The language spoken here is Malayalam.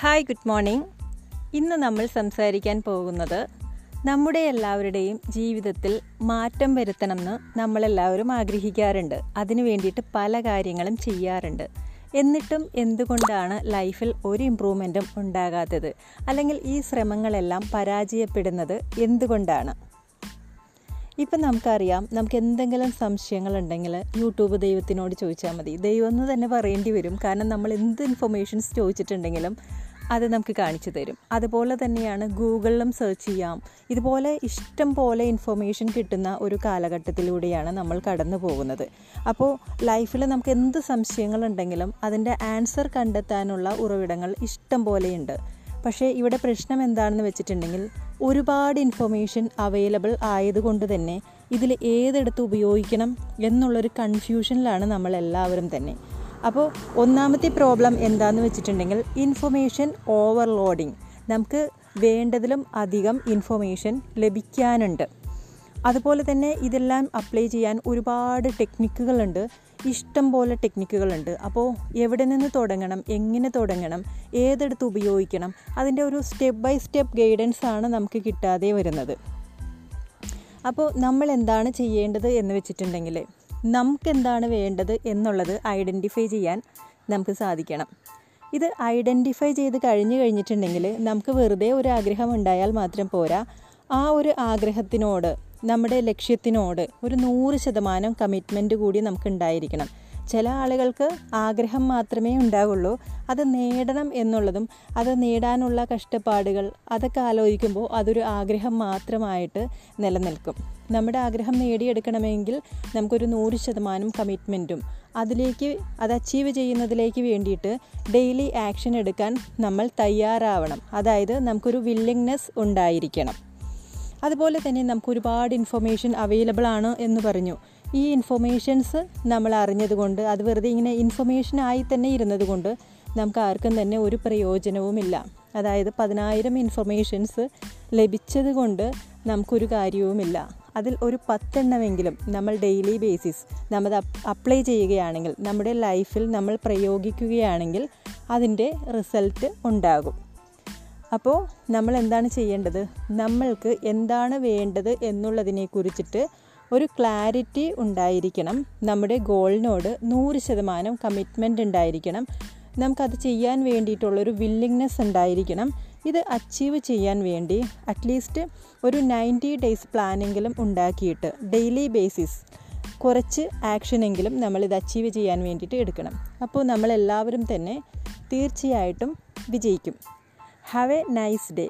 ഹായ് ഗുഡ് മോർണിംഗ് ഇന്ന് നമ്മൾ സംസാരിക്കാൻ പോകുന്നത് നമ്മുടെ എല്ലാവരുടെയും ജീവിതത്തിൽ മാറ്റം വരുത്തണമെന്ന് നമ്മളെല്ലാവരും ആഗ്രഹിക്കാറുണ്ട്. അതിനു വേണ്ടിയിട്ട് പല കാര്യങ്ങളും ചെയ്യാറുണ്ട്. എന്നിട്ടും എന്തുകൊണ്ടാണ് ലൈഫിൽ ഒരു ഇമ്പ്രൂവ്മെന്റും ഉണ്ടാകാത്തത്? അല്ലെങ്കിൽ ഈ ശ്രമങ്ങളെല്ലാം പരാജയപ്പെടുന്നത് എന്തുകൊണ്ടാണ്? ഇപ്പം നമുക്കറിയാം നമുക്ക് എന്തെങ്കിലും സംശയങ്ങളുണ്ടെങ്കിൽ യൂട്യൂബ് ദൈവത്തിനോട് ചോദിച്ചാൽ മതി. ദൈവം എന്ന് തന്നെ പറയേണ്ടി വരും. കാരണം നമ്മൾ എന്ത് ഇൻഫർമേഷൻസ് ചോദിച്ചിട്ടുണ്ടെങ്കിലും അത് നമുക്ക് കാണിച്ചു തരും. അതുപോലെ തന്നെയാണ് ഗൂഗിളിലും സെർച്ച് ചെയ്യാം. ഇതുപോലെ ഇഷ്ടം പോലെ ഇൻഫർമേഷൻ കിട്ടുന്ന ഒരു കാലഘട്ടത്തിലൂടെയാണ് നമ്മൾ കടന്നു പോകുന്നത്. അപ്പോൾ ലൈഫിൽ നമുക്ക് എന്ത് സംശയങ്ങളുണ്ടെങ്കിലും അതിന്റെ ആൻസർ കണ്ടെത്താനുള്ള ഉറവിടങ്ങൾ ഇഷ്ടം പോലെയുണ്ട്. പക്ഷേ ഇവിടെ പ്രശ്നം എന്താണെന്ന് വെച്ചിട്ടുണ്ടെങ്കിൽ ഒരുപാട് ഇൻഫർമേഷൻ അവൈലബിൾ ആയതുകൊണ്ട് തന്നെ ഇതിൽ ഏതെടുത്ത് ഉപയോഗിക്കണം എന്നുള്ളൊരു കൺഫ്യൂഷനിലാണ് നമ്മളെല്ലാവരും തന്നെ. അപ്പോൾ ഒന്നാമത്തെ പ്രോബ്ലം എന്താണെന്ന് വെച്ചിട്ടുണ്ടെങ്കിൽ ഇൻഫർമേഷൻ ഓവർലോഡിങ് നമുക്ക് വേണ്ടതിലും അധികം ഇൻഫർമേഷൻ ലഭിക്കാനുണ്ട്. അതുപോലെ തന്നെ ഇതെല്ലാം അപ്ലൈ ചെയ്യാൻ ഒരുപാട് ടെക്നിക്കുകളുണ്ട് ഇഷ്ടം പോലെ ടെക്നിക്കുകളുണ്ട് അപ്പോൾ എവിടെ നിന്ന് തുടങ്ങണം? എങ്ങനെ തുടങ്ങണം? ഏതെടുത്ത് ഉപയോഗിക്കണം? അതിന്റെ ഒരു സ്റ്റെപ്പ് ബൈ സ്റ്റെപ്പ് ഗൈഡൻസ് ആണ് നമുക്ക് കിട്ടാതെ വരുന്നത്. അപ്പോൾ നമ്മൾ എന്താണ് ചെയ്യേണ്ടത് എന്ന് വെച്ചിട്ടുണ്ടെങ്കിൽ നമുക്ക് എന്താണ് വേണ്ടത് എന്നുള്ളത് ഐഡന്റിഫൈ ചെയ്യാൻ നമുക്ക് സാധിക്കണം. ഇത് ഐഡന്റിഫൈ ചെയ്ത് കഴിഞ്ഞു കഴിഞ്ഞിട്ടുണ്ടെങ്കിൽ നമുക്ക് വെറുതെ ഒരു ആഗ്രഹം ഉണ്ടായാൽ മാത്രം പോരാ. ആ ഒരു ആഗ്രഹത്തിനോട് നമ്മുടെ ലക്ഷ്യത്തിനോട് ഒരു നൂറ് ശതമാനം കമ്മിറ്റ്മെന്റ് കൂടി നമുക്ക് ഉണ്ടായിരിക്കണം. ചില ആളുകൾക്ക് ആഗ്രഹം മാത്രമേ ഉണ്ടാവുള്ളൂ. അത് നേടണം എന്നുള്ളതും അത് നേടാനുള്ള കഷ്ടപ്പാടുകൾ അതൊക്കെ ആലോചിക്കുമ്പോൾ അതൊരു ആഗ്രഹം മാത്രമായിട്ട് നിലനിൽക്കും. നമ്മുടെ ആഗ്രഹം നേടിയെടുക്കണമെങ്കിൽ നമുക്കൊരു നൂറ് ശതമാനം കമ്മിറ്റ്മെന്റും അതിലേക്ക് അത് അച്ചീവ് ചെയ്യുന്നതിലേക്ക് വേണ്ടിയിട്ട് ഡെയിലി ആക്ഷൻ എടുക്കാൻ നമ്മൾ തയ്യാറാവണം. അതായത് നമുക്കൊരു വില്ലിങ്നെസ് ഉണ്ടായിരിക്കണം. അതുപോലെ തന്നെ നമുക്ക് ഒരുപാട് ഇൻഫർമേഷൻ അവൈലബിൾ ആണ് എന്ന് പറഞ്ഞു. ഈ ഇൻഫർമേഷൻസ് നമ്മൾ അറിഞ്ഞതുകൊണ്ട് അത് വെറുതെ ഇങ്ങനെ ഇൻഫർമേഷനായി തന്നെ ഇരുന്നത് കൊണ്ട് നമുക്ക് ആർക്കും തന്നെ ഒരു പ്രയോജനവുമില്ല. അതായത് പതിനായിരം ഇൻഫർമേഷൻസ് ലഭിച്ചത് കൊണ്ട് നമുക്കൊരു കാര്യവുമില്ല. അതിൽ ഒരു പത്തെണ്ണമെങ്കിലും നമ്മൾ ഡെയിലി ബേസിസ് നമ്മൾ അപ്ലൈ ചെയ്യുകയാണെങ്കിൽ നമ്മുടെ ലൈഫിൽ നമ്മൾ പ്രയോഗിക്കുകയാണെങ്കിൽ അതിന്റെ റിസൾട്ട് ഉണ്ടാകും. അപ്പോൾ നമ്മൾ എന്താണ് ചെയ്യേണ്ടത്? നമ്മൾക്ക് എന്താണ് വേണ്ടത് എന്നുള്ളതിനെ കുറിച്ചിട്ട് ഒരു ക്ലാരിറ്റി ഉണ്ടായിരിക്കണം. നമ്മുടെ ഗോളിനോട് നൂറ് ശതമാനം കമ്മിറ്റ്മെന്റ് ഉണ്ടായിരിക്കണം. നമുക്കത് ചെയ്യാൻ വേണ്ടിയിട്ടുള്ളൊരു വില്ലിങ്നെസ് ഉണ്ടായിരിക്കണം. ഇത് അച്ചീവ് ചെയ്യാൻ വേണ്ടി അറ്റ്ലീസ്റ്റ് ഒരു നയന്റി ഡേയ്സ് പ്ലാനെങ്കിലും ഉണ്ടാക്കിയിട്ട് ഡെയിലി ബേസിസ് കുറച്ച് ആക്ഷനെങ്കിലും നമ്മളിത് അച്ചീവ് ചെയ്യാൻ വേണ്ടിയിട്ട് എടുക്കണം. അപ്പോൾ നമ്മളെല്ലാവരും തന്നെ തീർച്ചയായിട്ടും വിജയിക്കും. Have A nice day